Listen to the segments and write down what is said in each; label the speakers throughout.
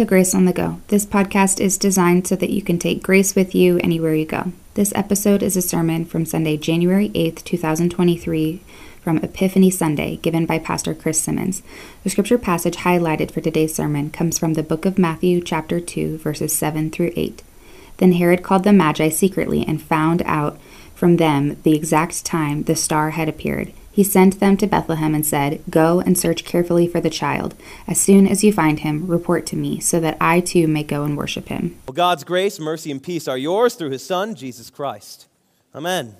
Speaker 1: To Grace on the Go. This podcast is designed so that you can take grace with you anywhere you go. This episode is a sermon from Sunday, January 8th, 2023, from Epiphany Sunday, given by Pastor Chris Simmons. The scripture passage highlighted for today's sermon comes from the book of Matthew, chapter 2, verses 7 through 8. Then Herod called the Magi secretly and found out from them the exact time the star had appeared. He sent them to Bethlehem and said, Go and search carefully for the child. As soon as you find him, report to me, so that I too may go and worship him.
Speaker 2: Well, God's grace, mercy, and peace are yours through his Son, Jesus Christ. Amen.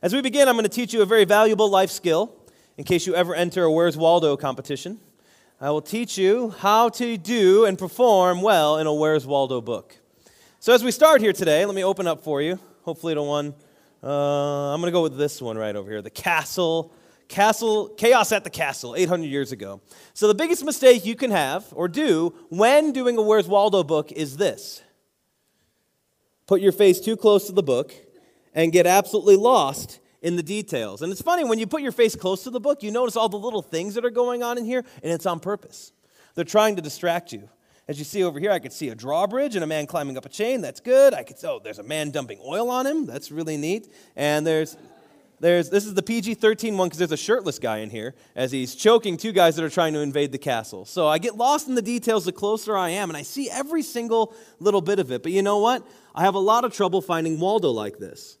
Speaker 2: As we begin, I'm going to teach you a very valuable life skill in case you ever enter a Where's Waldo competition. I will teach you how to do and perform well in a Where's Waldo book. So, as we start here today, let me open up for you. Hopefully, the one uh, I'm going to go with this one right over here. The castle, castle, chaos at the castle, 800 years ago. So the biggest mistake you can have or do when doing a Where's Waldo book is this: put your face too close to the book and get absolutely lost in the details. And it's funny when you put your face close to the book, you notice all the little things that are going on in here, and it's on purpose. They're trying to distract you. As you see over here, I could see a drawbridge and a man climbing up a chain. That's good. I could oh, there's a man dumping oil on him. That's really neat. And there's there's this is the PG-13 one because there's a shirtless guy in here as he's choking two guys that are trying to invade the castle. So I get lost in the details the closer I am, and I see every single little bit of it. But you know what? I have a lot of trouble finding Waldo like this.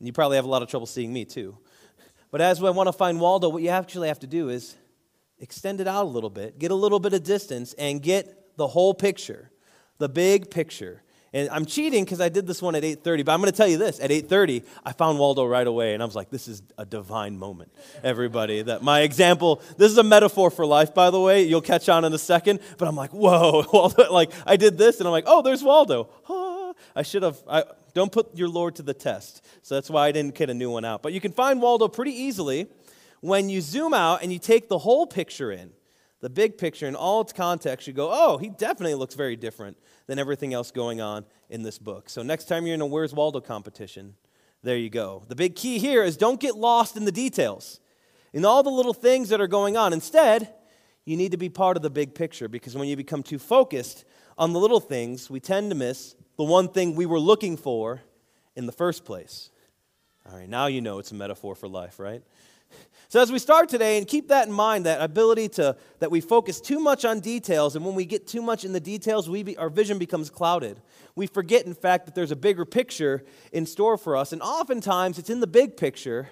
Speaker 2: And you probably have a lot of trouble seeing me too. But as I want to find Waldo, what you actually have to do is extend it out a little bit, get a little bit of distance, and get the whole picture, the big picture. And I'm cheating because I did this one at 8:30, but I'm going to tell you this: at 8:30, I found Waldo right away, and I was like, "This is a divine moment, everybody." That my example. This is a metaphor for life, by the way. You'll catch on in a second. But I'm like, "Whoa!" Waldo, like I did this, and I'm like, "Oh, there's Waldo." Ah, I should have. I, don't put your Lord to the test. So that's why I didn't get a new one out. But you can find Waldo pretty easily when you zoom out and you take the whole picture in the big picture in all its context, you go, oh, he definitely looks very different than everything else going on in this book. So next time you're in a Where's Waldo competition, there you go. The big key here is don't get lost in the details, in all the little things that are going on. Instead, you need to be part of the big picture because when you become too focused on the little things, we tend to miss the one thing we were looking for in the first place. All right, now you know it's a metaphor for life, right? So as we start today, and keep that in mind, that ability to that we focus too much on details, and when we get too much in the details, we be, our vision becomes clouded. We forget, in fact, that there's a bigger picture in store for us, and oftentimes it's in the big picture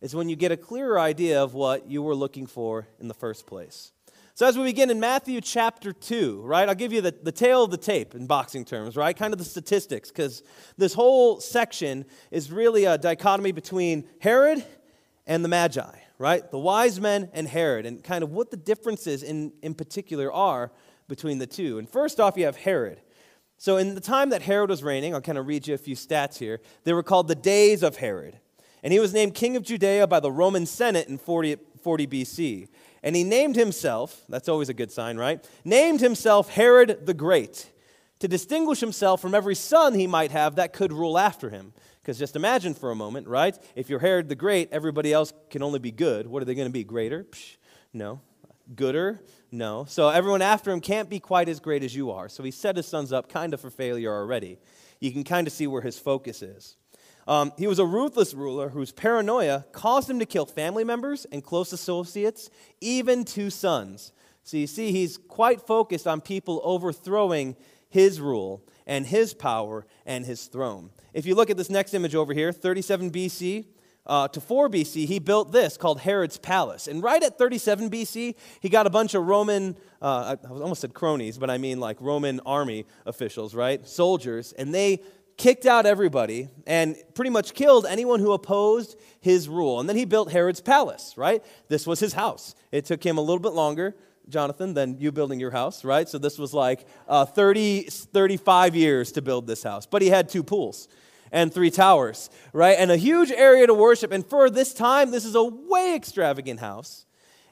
Speaker 2: is when you get a clearer idea of what you were looking for in the first place. So, as we begin in Matthew chapter 2, right, I'll give you the, the tale of the tape in boxing terms, right? Kind of the statistics, because this whole section is really a dichotomy between Herod and the Magi right? The wise men and Herod, and kind of what the differences in, in particular are between the two. And first off, you have Herod. So, in the time that Herod was reigning, I'll kind of read you a few stats here. They were called the days of Herod. And he was named king of Judea by the Roman Senate in 40, 40 BC. And he named himself, that's always a good sign, right? Named himself Herod the Great to distinguish himself from every son he might have that could rule after him. Because just imagine for a moment, right? If you're Herod the Great, everybody else can only be good. What are they going to be? Greater? Psh, no. Gooder? No. So everyone after him can't be quite as great as you are. So he set his sons up kind of for failure already. You can kind of see where his focus is. Um, he was a ruthless ruler whose paranoia caused him to kill family members and close associates, even two sons. So you see, he's quite focused on people overthrowing his rule and his power and his throne. If you look at this next image over here, 37 BC uh, to 4 BC, he built this called Herod's Palace. And right at 37 BC, he got a bunch of Roman, uh, I almost said cronies, but I mean like Roman army officials, right? Soldiers. And they kicked out everybody and pretty much killed anyone who opposed his rule. And then he built Herod's Palace, right? This was his house. It took him a little bit longer Jonathan, than you building your house, right? So this was like uh, 30, 35 years to build this house. But he had two pools and three towers, right? And a huge area to worship. And for this time, this is a way extravagant house.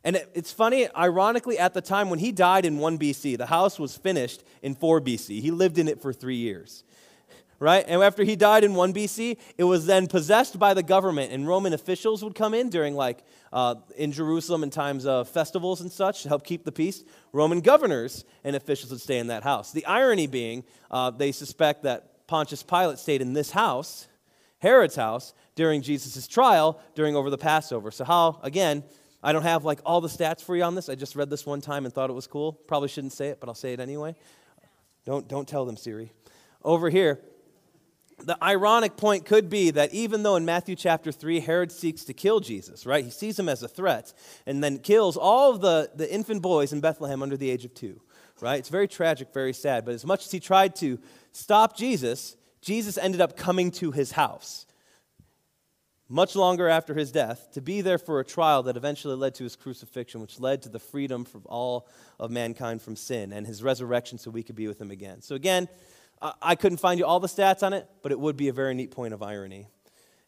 Speaker 2: And it, it's funny, ironically, at the time when he died in 1 BC, the house was finished in 4 BC. He lived in it for three years right? And after he died in 1 BC, it was then possessed by the government, and Roman officials would come in during, like, uh, in Jerusalem in times of festivals and such to help keep the peace. Roman governors and officials would stay in that house. The irony being, uh, they suspect that Pontius Pilate stayed in this house, Herod's house, during Jesus' trial during over the Passover. So, how, again, I don't have like all the stats for you on this. I just read this one time and thought it was cool. Probably shouldn't say it, but I'll say it anyway. Don't, don't tell them, Siri. Over here, the ironic point could be that even though in Matthew chapter 3, Herod seeks to kill Jesus, right? He sees him as a threat and then kills all of the, the infant boys in Bethlehem under the age of two, right? It's very tragic, very sad. But as much as he tried to stop Jesus, Jesus ended up coming to his house much longer after his death to be there for a trial that eventually led to his crucifixion, which led to the freedom from all of mankind from sin and his resurrection so we could be with him again. So, again, I couldn't find you all the stats on it, but it would be a very neat point of irony.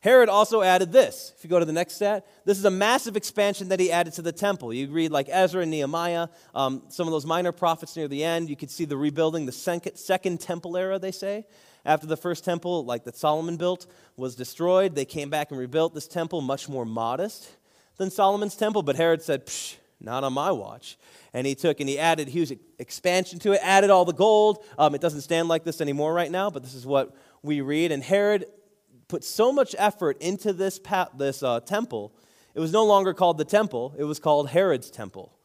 Speaker 2: Herod also added this. If you go to the next stat, this is a massive expansion that he added to the temple. You read like Ezra and Nehemiah, um, some of those minor prophets near the end. You could see the rebuilding, the second, second temple era, they say. After the first temple, like that Solomon built, was destroyed, they came back and rebuilt this temple much more modest than Solomon's temple. But Herod said, Psh, not on my watch. And he took and he added huge expansion to it, added all the gold. Um, it doesn't stand like this anymore right now, but this is what we read. And Herod put so much effort into this, pa- this uh, temple, it was no longer called the temple, it was called Herod's temple.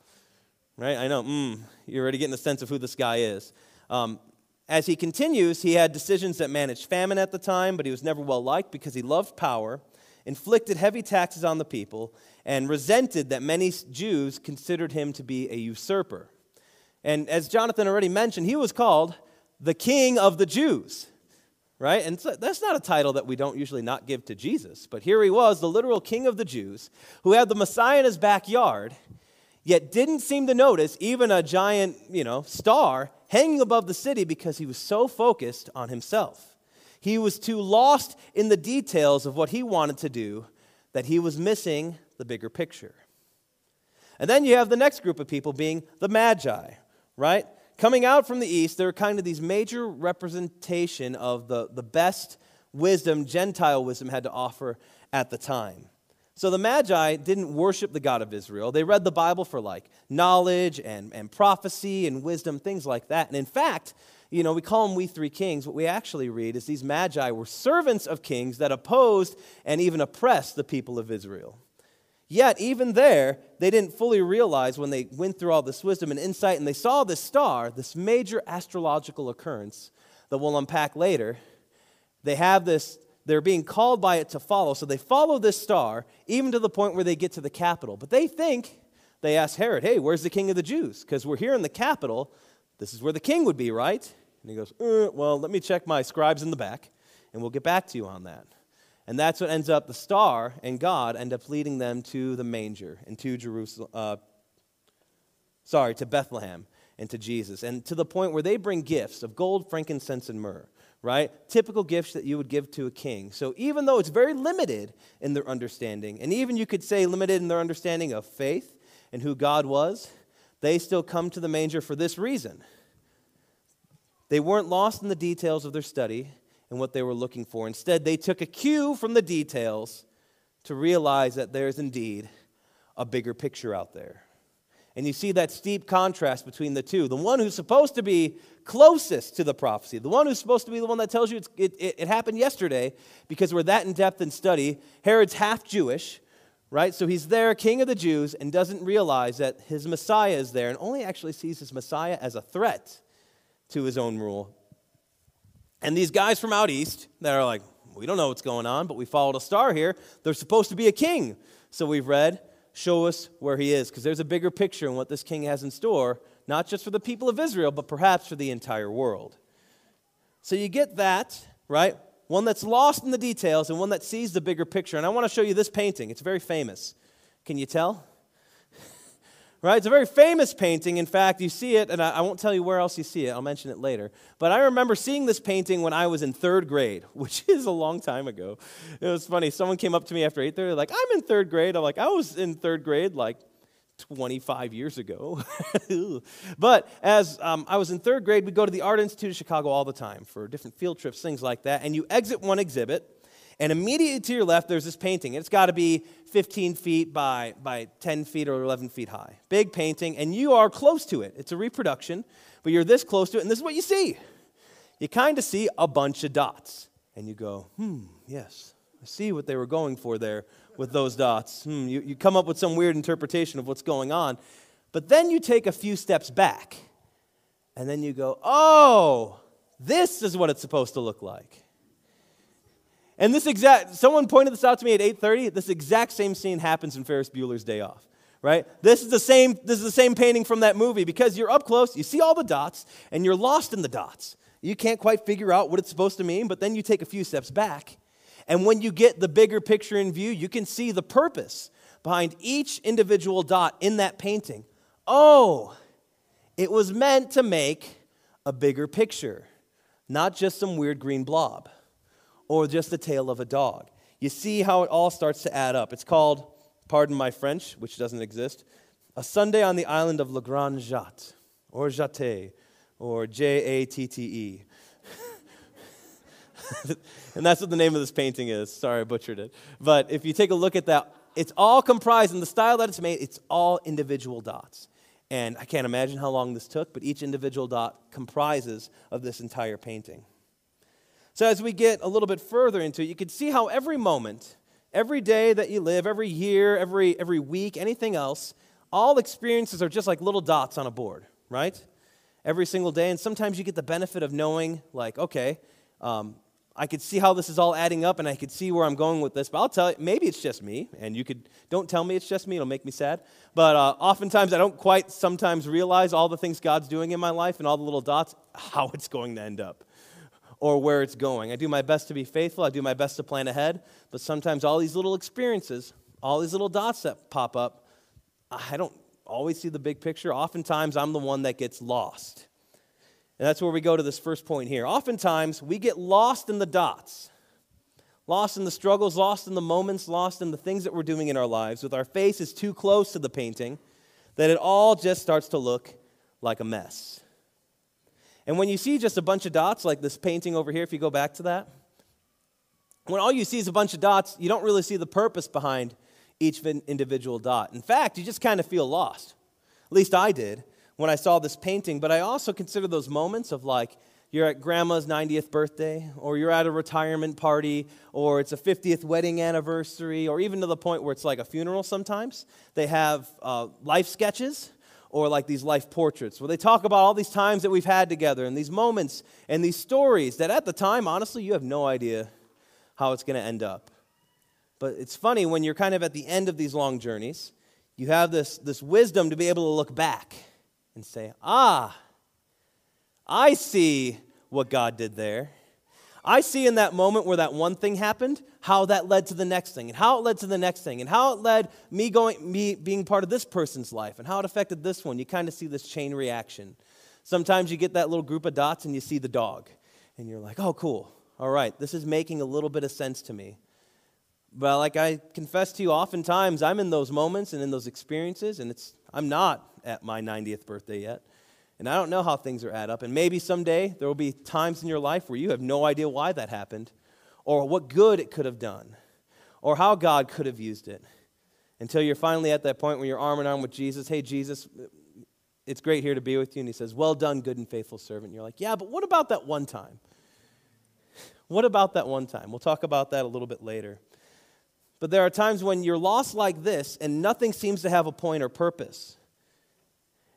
Speaker 2: Right? I know, mm, you're already getting a sense of who this guy is. Um, as he continues, he had decisions that managed famine at the time, but he was never well liked because he loved power, inflicted heavy taxes on the people, and resented that many Jews considered him to be a usurper. And as Jonathan already mentioned, he was called the King of the Jews, right? And so that's not a title that we don't usually not give to Jesus, but here he was, the literal King of the Jews, who had the Messiah in his backyard, yet didn't seem to notice even a giant, you know, star hanging above the city because he was so focused on himself. He was too lost in the details of what he wanted to do that he was missing the bigger picture. And then you have the next group of people being the Magi, right? Coming out from the east, they're kind of these major representation of the, the best wisdom Gentile wisdom had to offer at the time. So the Magi didn't worship the God of Israel. They read the Bible for like knowledge and, and prophecy and wisdom, things like that. And in fact, you know, we call them we three kings. What we actually read is these Magi were servants of kings that opposed and even oppressed the people of Israel. Yet, even there, they didn't fully realize when they went through all this wisdom and insight and they saw this star, this major astrological occurrence that we'll unpack later. They have this they're being called by it to follow. So they follow this star, even to the point where they get to the capital. But they think, they ask Herod, hey, where's the king of the Jews? Because we're here in the capital. This is where the king would be, right? And he goes, uh, well, let me check my scribes in the back, and we'll get back to you on that. And that's what ends up, the star and God end up leading them to the manger and to Jerusalem, uh, sorry, to Bethlehem and to Jesus. And to the point where they bring gifts of gold, frankincense, and myrrh right? Typical gifts that you would give to a king. So even though it's very limited in their understanding, and even you could say limited in their understanding of faith and who God was, they still come to the manger for this reason. They weren't lost in the details of their study and what they were looking for. Instead, they took a cue from the details to realize that there's indeed a bigger picture out there. And you see that steep contrast between the two. The one who's supposed to be closest to the prophecy, the one who's supposed to be the one that tells you it, it, it happened yesterday because we're that in depth in study. Herod's half Jewish, right? So he's there, king of the Jews, and doesn't realize that his Messiah is there and only actually sees his Messiah as a threat to his own rule. And these guys from out east that are like, we don't know what's going on, but we followed a star here. There's supposed to be a king. So we've read show us where he is, because there's a bigger picture in what this king has in store, not just for the people of Israel, but perhaps for the entire world. So you get that, right? One that's lost in the details and one that sees the bigger picture. And I want to show you this painting. It's very famous. Can you tell? Right? It's a very famous painting. In fact, you see it, and I, won't tell you where else you see it. I'll mention it later. But I remember seeing this painting when I was in third grade, which is a long time ago. It was funny. Someone came up to me after 8:30, they're like, I'm in third grade. I'm like, I was in third grade like 25 years ago. but as um, I was in third grade, we'd go to the Art Institute of Chicago all the time for different field trips, things like that. And you exit one exhibit, and immediately to your left, there's this painting. It's got to be 15 feet by, by 10 feet or 11 feet high. Big painting, and you are close to it. It's a reproduction, but you're this close to it, and this is what you see. You kind of see a bunch of dots, and you go, hmm, yes, I see what they were going for there with those dots. Hmm, you, you come up with some weird interpretation of what's going on. But then you take a few steps back, and then you go, oh, this is what it's supposed to look like. And this exact, someone pointed this out to me at 8.30. This exact same scene happens in Ferris Bueller's Day Off right this is the same this is the same painting from that movie because you're up close you see all the dots and you're lost in the dots you can't quite figure out what it's supposed to mean but then you take a few steps back and when you get the bigger picture in view, you can see the purpose behind each individual dot in that painting. Oh, it was meant to make a bigger picture, not just some weird green blob or just the tail of a dog. You see how it all starts to add up. It's called, pardon my French, which doesn't exist, A Sunday on the Island of Le Grand Jatte, or Jatte, or J A T T E. and that's what the name of this painting is. Sorry, I butchered it. But if you take a look at that, it's all comprised in the style that it's made, it's all individual dots. And I can't imagine how long this took, but each individual dot comprises of this entire painting. So as we get a little bit further into it, you can see how every moment, every day that you live, every year, every, every week, anything else, all experiences are just like little dots on a board, right? Every single day. And sometimes you get the benefit of knowing, like, okay, um, I could see how this is all adding up and I could see where I'm going with this. But I'll tell you, maybe it's just me, and you could, don't tell me it's just me, it'll make me sad. But uh, oftentimes I don't quite sometimes realize all the things God's doing in my life and all the little dots, how it's going to end up or where it's going. I do my best to be faithful, I do my best to plan ahead, but sometimes all these little experiences, all these little dots that pop up, I don't always see the big picture. Oftentimes I'm the one that gets lost. And that's where we go to this first point here. Oftentimes, we get lost in the dots, lost in the struggles, lost in the moments, lost in the things that we're doing in our lives, with our face is too close to the painting, that it all just starts to look like a mess. And when you see just a bunch of dots, like this painting over here, if you go back to that, when all you see is a bunch of dots, you don't really see the purpose behind each individual dot. In fact, you just kind of feel lost. At least I did when I saw this painting, but I also consider those moments of like, you're at grandma's 90th birthday, or you're at a retirement party, or it's a 50th wedding anniversary, or even to the point where it's like a funeral sometimes. They have uh, life sketches or like these life portraits where they talk about all these times that we've had together and these moments and these stories that at the time, honestly, you have no idea how it's going to end up. But it's funny when you're kind of at the end of these long journeys, you have this, this wisdom to be able to look back and say, Ah, I see what God did there. I see in that moment where that one thing happened, how that led to the next thing, and how it led to the next thing, and how it led me going, me being part of this person's life, and how it affected this one. You kind of see this chain reaction. Sometimes you get that little group of dots and you see the dog, and you're like, oh, cool. All right, this is making a little bit of sense to me. But like I confess to you, oftentimes I'm in those moments and in those experiences, and it's I'm not at my 90th birthday yet. And I don't know how things are add up. And maybe someday there will be times in your life where you have no idea why that happened, or what good it could have done, or how God could have used it. Until you're finally at that point where you're arm in arm with Jesus. Hey, Jesus, it's great here to be with you. And he says, Well done, good and faithful servant. And you're like, Yeah, but what about that one time? What about that one time? We'll talk about that a little bit later. But there are times when you're lost like this and nothing seems to have a point or purpose.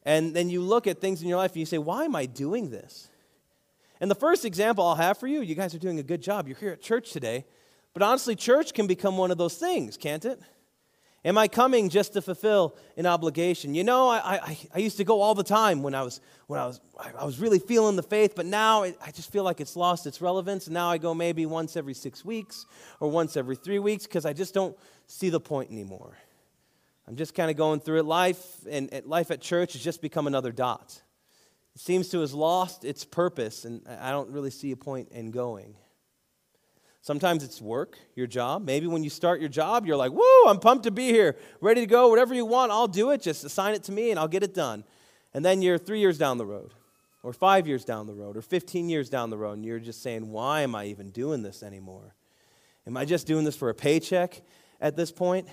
Speaker 2: And then you look at things in your life and you say, why am I doing this? And the first example I'll have for you, you guys are doing a good job. You're here at church today. But honestly, church can become one of those things, can't it? Am I coming just to fulfill an obligation? You know, I, I, I used to go all the time when I was when I was I was really feeling the faith, but now I just feel like it's lost its relevance. And now I go maybe once every six weeks or once every three weeks because I just don't see the point anymore. I'm just kind of going through it. Life and life at church has just become another dot. It seems to have lost its purpose, and I don't really see a point in going. Sometimes it's work, your job. Maybe when you start your job, you're like, woo, I'm pumped to be here, ready to go. Whatever you want, I'll do it. Just assign it to me and I'll get it done. And then you're three years down the road, or five years down the road, or 15 years down the road, and you're just saying, why am I even doing this anymore? Am I just doing this for a paycheck at this point?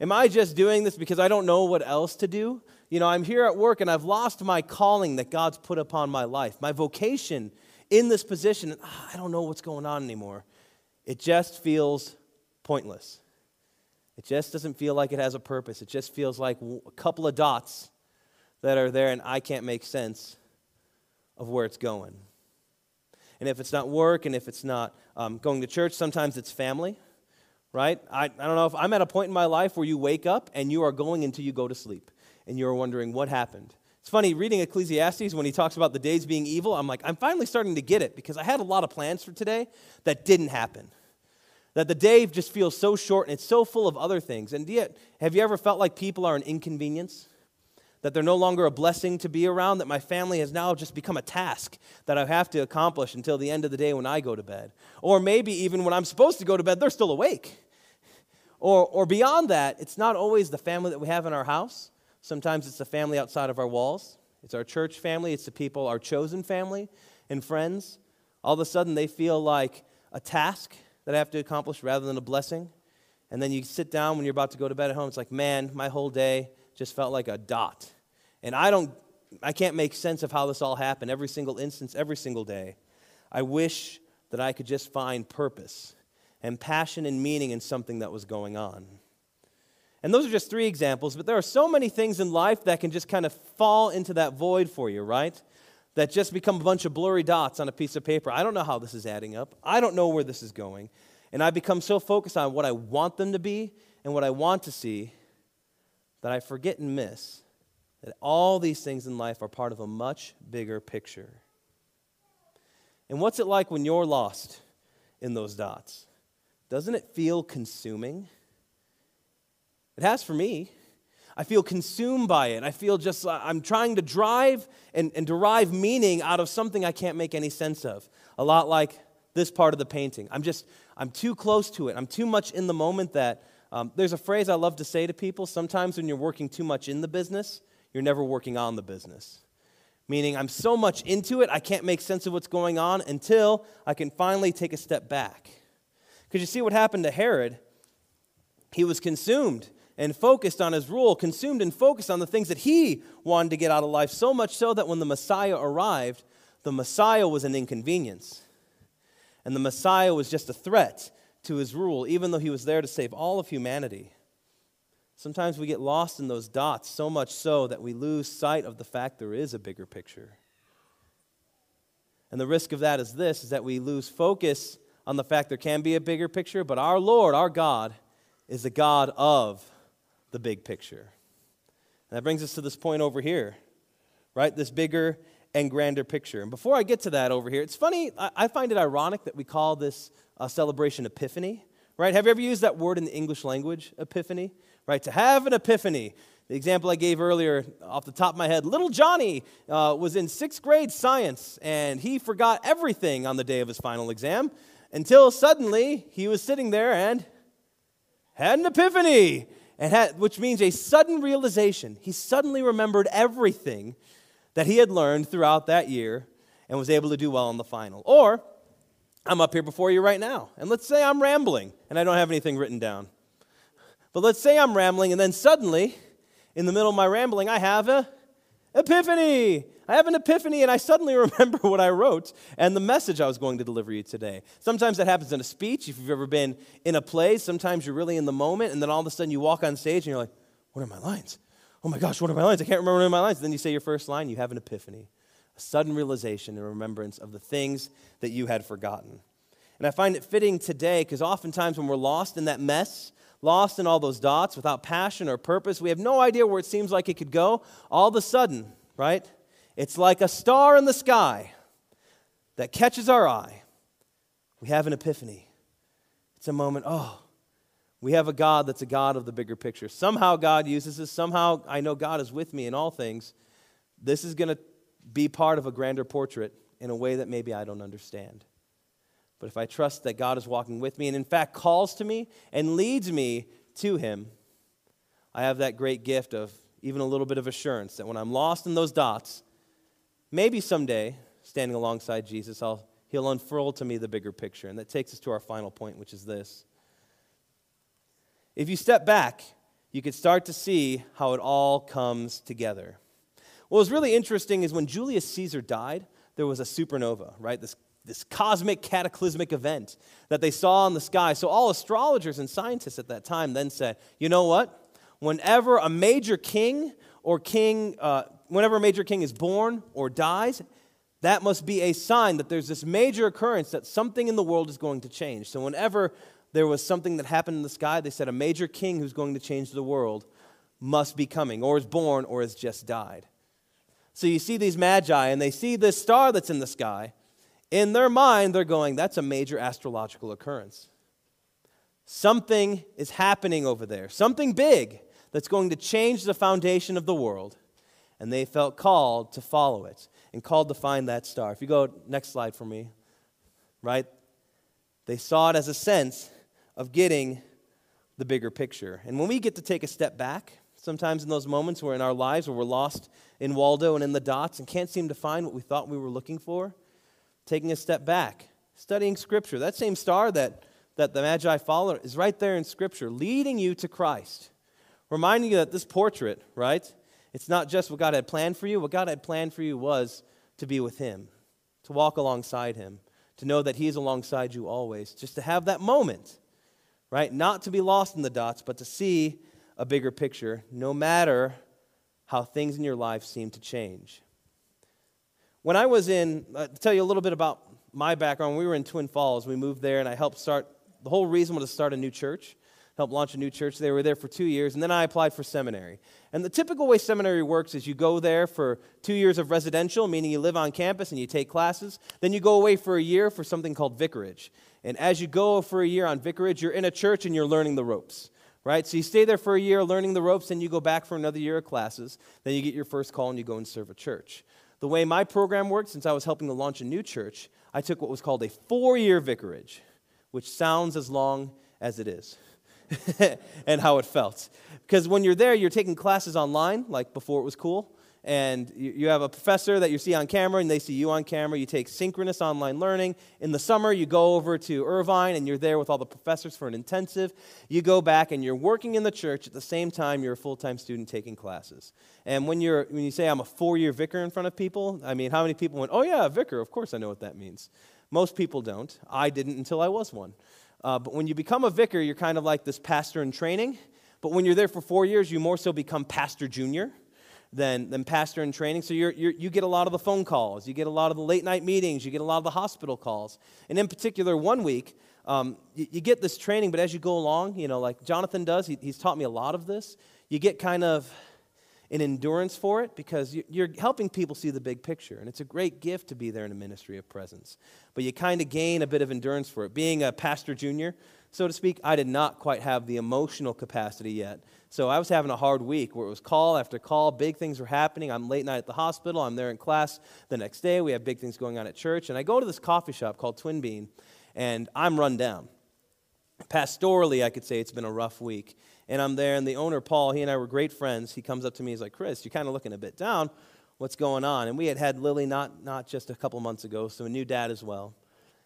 Speaker 2: Am I just doing this because I don't know what else to do? You know, I'm here at work and I've lost my calling that God's put upon my life, my vocation in this position. Ah, I don't know what's going on anymore it just feels pointless. It just doesn't feel like it has a purpose. It just feels like a couple of dots that are there, and I can't make sense of where it's going. And if it's not work, and if it's not um, going to church, sometimes it's family, right? I, I don't know if I'm at a point in my life where you wake up and you are going until you go to sleep, and you're wondering what happened. It's funny, reading Ecclesiastes, when he talks about the days being evil, I'm like, I'm finally starting to get it because I had a lot of plans for today that didn't happen. That the day just feels so short and it's so full of other things. And yet, have you ever felt like people are an inconvenience? That they're no longer a blessing to be around? That my family has now just become a task that I have to accomplish until the end of the day when I go to bed? Or maybe even when I'm supposed to go to bed, they're still awake. Or, or beyond that, it's not always the family that we have in our house. Sometimes it's the family outside of our walls. It's our church family, it's the people, our chosen family and friends. All of a sudden, they feel like a task that I have to accomplish rather than a blessing. And then you sit down when you're about to go to bed at home. It's like, man, my whole day just felt like a dot. And I don't, I can't make sense of how this all happened every single instance, every single day. I wish that I could just find purpose and passion and meaning in something that was going on. And those are just three examples, but there are so many things in life that can just kind of fall into that void for you, right? that just become a bunch of blurry dots on a piece of paper. I don't know how this is adding up. I don't know where this is going. And I become so focused on what I want them to be and what I want to see that I forget and miss that all these things in life are part of a much bigger picture. And what's it like when you're lost in those dots? Doesn't it feel consuming? It has for me. I feel consumed by it. I feel just, uh, I'm trying to drive and, and derive meaning out of something I can't make any sense of. A lot like this part of the painting. I'm just, I'm too close to it. I'm too much in the moment that um, there's a phrase I love to say to people sometimes when you're working too much in the business, you're never working on the business. Meaning, I'm so much into it, I can't make sense of what's going on until I can finally take a step back. Because you see what happened to Herod? He was consumed and focused on his rule, consumed and focused on the things that he wanted to get out of life, so much so that when the Messiah arrived, the Messiah was an inconvenience. And the Messiah was just a threat to his rule, even though he was there to save all of humanity. Sometimes we get lost in those dots, so much so that we lose sight of the fact there is a bigger picture. And the risk of that is this is that we lose focus on the fact there can be a bigger picture, but our Lord, our God, is the God of the big picture. And that brings us to this point over here, right? This bigger and grander picture. And before I get to that over here, it's funny, I find it ironic that we call this celebration epiphany, right? Have you ever used that word in the English language, epiphany? Right? To have an epiphany. The example I gave earlier, off the top of my head, little Johnny uh, was in sixth grade science, and he forgot everything on the day of his final exam until suddenly he was sitting there and had an epiphany and had, which means a sudden realization. He suddenly remembered everything that he had learned throughout that year and was able to do well in the final. Or, I'm up here before you right now, and let's say I'm rambling and I don't have anything written down. But let's say I'm rambling, and then suddenly, in the middle of my rambling, I have a epiphany. I have an epiphany and I suddenly remember what I wrote and the message I was going to deliver you today. Sometimes that happens in a speech. If you've ever been in a play, sometimes you're really in the moment and then all of a sudden you walk on stage and you're like, what are my lines? Oh my gosh, what are my lines? I can't remember my lines. And then you say your first line, you have an epiphany, a sudden realization and remembrance of the things that you had forgotten. And I find it fitting today because oftentimes when we're lost in that mess, lost in all those dots without passion or purpose, we have no idea where it seems like it could go. All of a sudden, right? It's like a star in the sky that catches our eye. We have an epiphany. It's a moment, oh, we have a God that's a God of the bigger picture. Somehow God uses this. Somehow I know God is with me in all things. This is going to be part of a grander portrait in a way that maybe I don't understand. But if I trust that God is walking with me and, in fact, calls to me and leads me to Him, I have that great gift of even a little bit of assurance that when I'm lost in those dots, maybe someday, standing alongside Jesus, I'll, He'll unfurl to me the bigger picture. And that takes us to our final point, which is this. If you step back, you could start to see how it all comes together. What was really interesting is when Julius Caesar died, there was a supernova, right? This, this cosmic cataclysmic event that they saw in the sky. So all astrologers and scientists at that time then said, you know what? Whenever a major king or king, uh, whenever a major king is born or dies, that must be a sign that there's this major occurrence that something in the world is going to change. So whenever there was something that happened in the sky, they said a major king who's going to change the world must be coming, or is born, or has just died. So you see these magi, and they see this star that's in the sky. In their mind, they're going, that's a major astrological occurrence. Something is happening over there, something big that's going to change the foundation of the world. And they felt called to follow it and called to find that star. If you go next slide for me, right? They saw it as a sense of getting the bigger picture. And when we get to take a step back, sometimes in those moments where in our lives where we're lost in Waldo and in the dots and can't seem to find what we thought we were looking for, taking a step back, studying Scripture. That same star that, that the Magi followed is right there in Scripture, leading you to Christ, reminding you that this portrait, right, it's not just what God had planned for you. What God had planned for you was to be with Him, to walk alongside Him, to know that He is alongside you always, just to have that moment right? Not to be lost in the dots, but to see a bigger picture, no matter how things in your life seem to change. When I was in, uh, to tell you a little bit about my background, we were in Twin Falls. We moved there, and I helped start, the whole reason was to start a new church helped launch a new church. They were there for two years, and then I applied for seminary. And the typical way seminary works is you go there for two years of residential, meaning you live on campus and you take classes. Then you go away for a year for something called vicarage. And as you go for a year on vicarage, you're in a church and you're learning the ropes. Right? So you stay there for a year learning the ropes, and you go back for another year of classes. Then you get your first call and you go and serve a church. The way my program worked, since I was helping to launch a new church, I took what was called a four year vicarage, which sounds as long as it is. and how it felt. Because when you're there, you're taking classes online, like before it was cool, and you have a professor that you see on camera and they see you on camera. You take synchronous online learning. In the summer, you go over to Irvine and you're there with all the professors for an intensive. You go back and you're working in the church at the same time you're a full time student taking classes. And when, you're, when you say, I'm a four year vicar in front of people, I mean, how many people went, Oh, yeah, vicar, of course I know what that means. Most people don't. I didn't until I was one. Uh, but when you become a vicar, you're kind of like this pastor in training. But when you're there for four years, you more so become pastor junior than, than pastor in training. So you're, you're, you get a lot of the phone calls, you get a lot of the late night meetings, you get a lot of the hospital calls. And in particular, one week, um, you, you, get this training, but as you go along, you know, like Jonathan does, he, he's taught me a lot of this. You get kind of an endurance for it because you're helping people see the big picture. And it's a great gift to be there in a ministry of presence. But you kind of gain a bit of endurance for it. Being a pastor junior, so to speak, I did not quite have the emotional capacity yet. So I was having a hard week where it was call after call, big things were happening. I'm late night at the hospital, I'm there in class the next day, we have big things going on at church. And I go to this coffee shop called Twin Bean, and I'm run down. Pastorally, I could say it's been a rough week and I'm there, and the owner, Paul, he and I were great friends. He comes up to me, he's like, Chris, you're kind of looking a bit down. What's going on? And we had had Lily not, not just a couple months ago, so a new dad as well.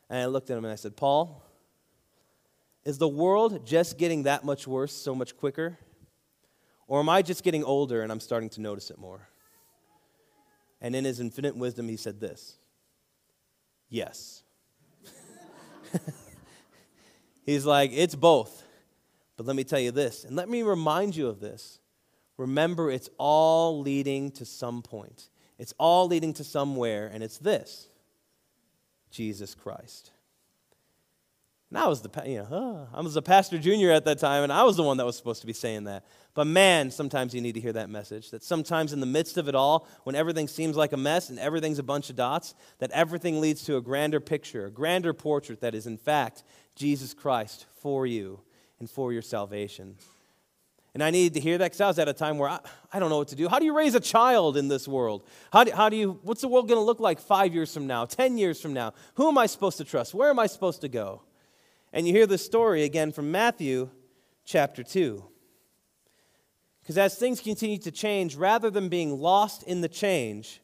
Speaker 2: And I looked at him and I said, Paul, is the world just getting that much worse so much quicker? Or am I just getting older and I'm starting to notice it more? And in his infinite wisdom, he said this Yes. He's like, It's both. But let me tell you this, and let me remind you of this. Remember, it's all leading to some point. It's all leading to somewhere, and it's this Jesus Christ. And I was the, you know, I was a pastor junior at that time, and I was the one that was supposed to be saying that. But man, sometimes you need to hear that message. That sometimes in the midst of it all, when everything seems like a mess and everything's a bunch of dots, that everything leads to a grander picture, a grander portrait that is, in fact, Jesus Christ for you and for your salvation. And I needed to hear that because I was at a time where I, I don't know what to do. How do you raise a child in this world? How do, how do you, what's the world going to look like five years from now, 10 years from now? Who am I supposed to trust? Where am I supposed to go? And you hear this story again from Matthew chapter 2. Because as things continue to change, rather than being lost in the change,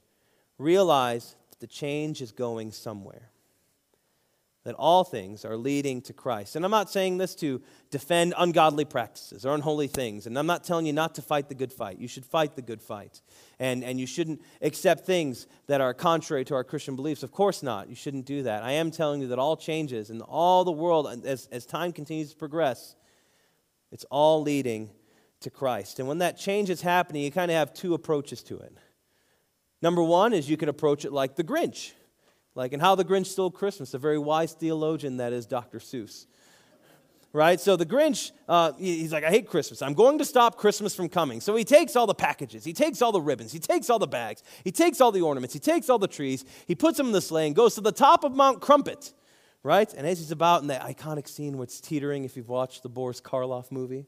Speaker 2: realize that the change is going somewhere that all things are leading to Christ. And I'm not saying this to defend ungodly practices or unholy things. And I'm not telling you not to fight the good fight. You should fight the good fight. And, and you shouldn't accept things that are contrary to our Christian beliefs. Of course not. You shouldn't do that. I am telling you that all changes in all the world, as, as time continues to progress, it's all leading to Christ. And when that change is happening, you kind of have two approaches to it. Number one is you can approach it like the Grinch like in How the Grinch Stole Christmas, a very wise theologian that is Dr. Seuss. Right? So the Grinch, uh, he's like, I hate Christmas. I'm going to stop Christmas from coming. So he takes all the packages, he takes all the ribbons, he takes all the bags, he takes all the ornaments, he takes all the trees, he puts them in the sleigh and goes to the top of Mount Crumpet. Right? And as he's about in that iconic scene where it's teetering, if you've watched the Boris Karloff movie,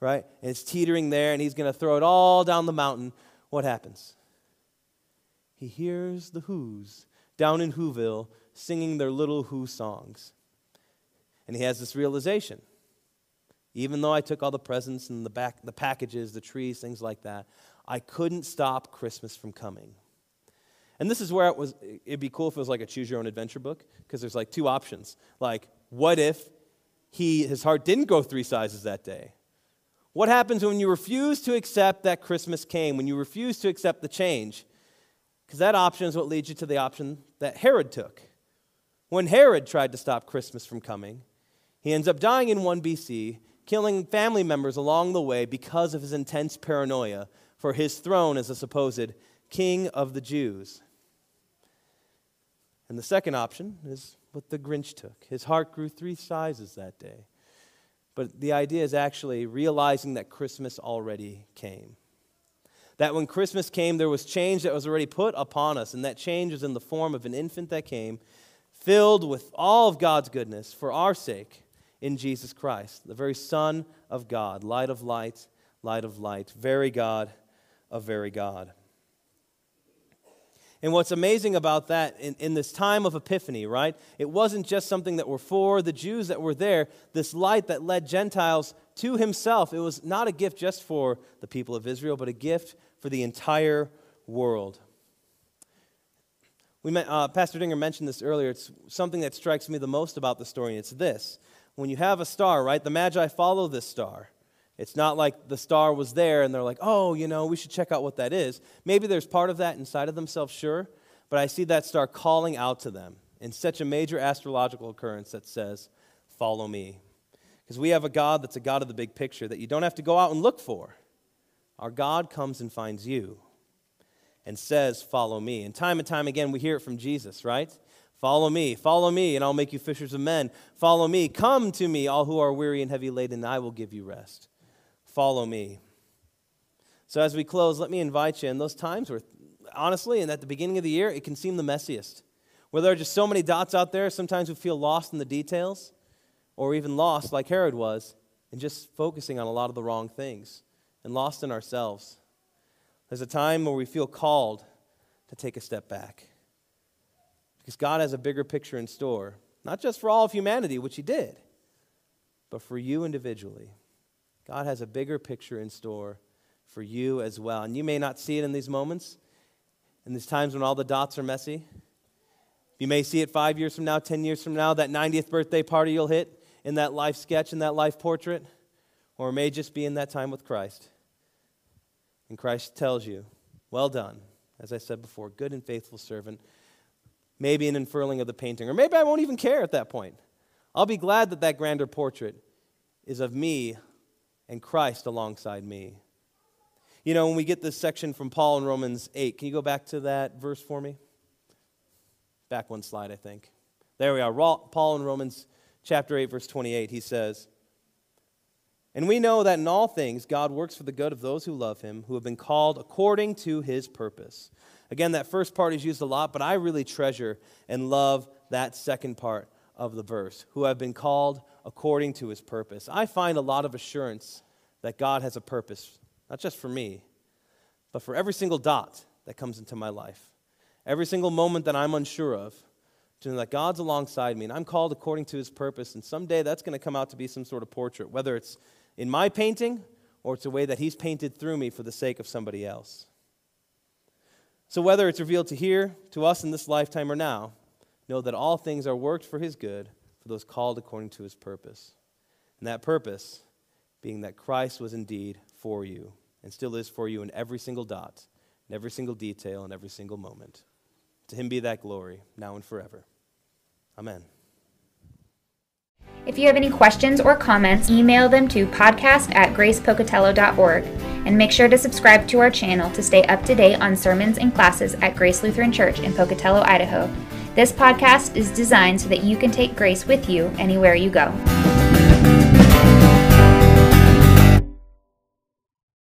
Speaker 2: right? And it's teetering there, and he's going to throw it all down the mountain. What happens? He hears the Whos down in Whoville singing their little Who songs. And he has this realization. Even though I took all the presents and the, back, the packages, the trees, things like that, I couldn't stop Christmas from coming. And this is where it was, it'd be cool if it was like a choose your own adventure book, because there's like two options. Like, what if he, his heart didn't go three sizes that day? What happens when you refuse to accept that Christmas came, when you refuse to accept the change? Because that option is what leads you to the option that Herod took. When Herod tried to stop Christmas from coming, he ends up dying in 1 BC, killing family members along the way because of his intense paranoia for his throne as a supposed king of the Jews. And the second option is what the Grinch took. His heart grew three sizes that day. But the idea is actually realizing that Christmas already came that when Christmas came, there was change that was already put upon us, and that change was in the form of an infant that came, filled with all of God's goodness for our sake in Jesus Christ, the very Son of God, light of light, light of light, very God of very God. And what's amazing about that in, in this time of Epiphany, right? It wasn't just something that were for the Jews that were there, this light that led Gentiles to himself. It was not a gift just for the people of Israel, but a gift for the entire world. We met, uh, Pastor Dinger mentioned this earlier. It's something that strikes me the most about the story, it's this. When you have a star, right, the Magi follow this star. It's not like the star was there and they're like, oh, you know, we should check out what that is. Maybe there's part of that inside of themselves, sure, but I see that star calling out to them in such a major astrological occurrence that says, follow me. Because we have a God that's a God of the big picture that you don't have to go out and look for. Our God comes and finds you and says, Follow me. And time and time again, we hear it from Jesus, right? Follow me, follow me, and I'll make you fishers of men. Follow me, come to me, all who are weary and heavy laden, and I will give you rest. Follow me. So, as we close, let me invite you in those times where, honestly, and at the beginning of the year, it can seem the messiest. Where there are just so many dots out there, sometimes we feel lost in the details, or even lost, like Herod was, in just focusing on a lot of the wrong things and lost in ourselves. There's a time where we feel called to take a step back. Because God has a bigger picture in store, not just for all of humanity, which He did, but for you individually. God has a bigger picture in store for you as well. And you may not see it in these moments, in these times when all the dots are messy. You may see it five years from now, 10 years from now, that 90th birthday party you'll hit in that life sketch, in that life portrait, or it may just be in that time with Christ. And Christ tells you, Well done, as I said before, good and faithful servant. Maybe an unfurling of the painting, or maybe I won't even care at that point. I'll be glad that that grander portrait is of me and Christ alongside me. You know, when we get this section from Paul in Romans 8, can you go back to that verse for me? Back one slide, I think. There we are. Paul in Romans chapter 8, verse 28, he says, and we know that in all things, God works for the good of those who love him, who have been called according to his purpose. Again, that first part is used a lot, but I really treasure and love that second part of the verse, who have been called according to his purpose. I find a lot of assurance that God has a purpose, not just for me, but for every single dot that comes into my life. Every single moment that I'm unsure of, to know that God's alongside me and I'm called according to his purpose. And someday that's going to come out to be some sort of portrait, whether it's in my painting or it's a way that he's painted through me for the sake of somebody else. So, whether it's revealed to here, to us in this lifetime, or now, know that all things are worked for his good for those called according to his purpose. And that purpose being that Christ was indeed for you and still is for you in every single dot, in every single detail, in every single moment. To him be that glory, now and forever. Amen.
Speaker 1: If you have any questions or comments, email them to podcast at gracepocatello.org and make sure to subscribe to our channel to stay up to date on sermons and classes at Grace Lutheran Church in Pocatello, Idaho. This podcast is designed so that you can take grace with you anywhere you go.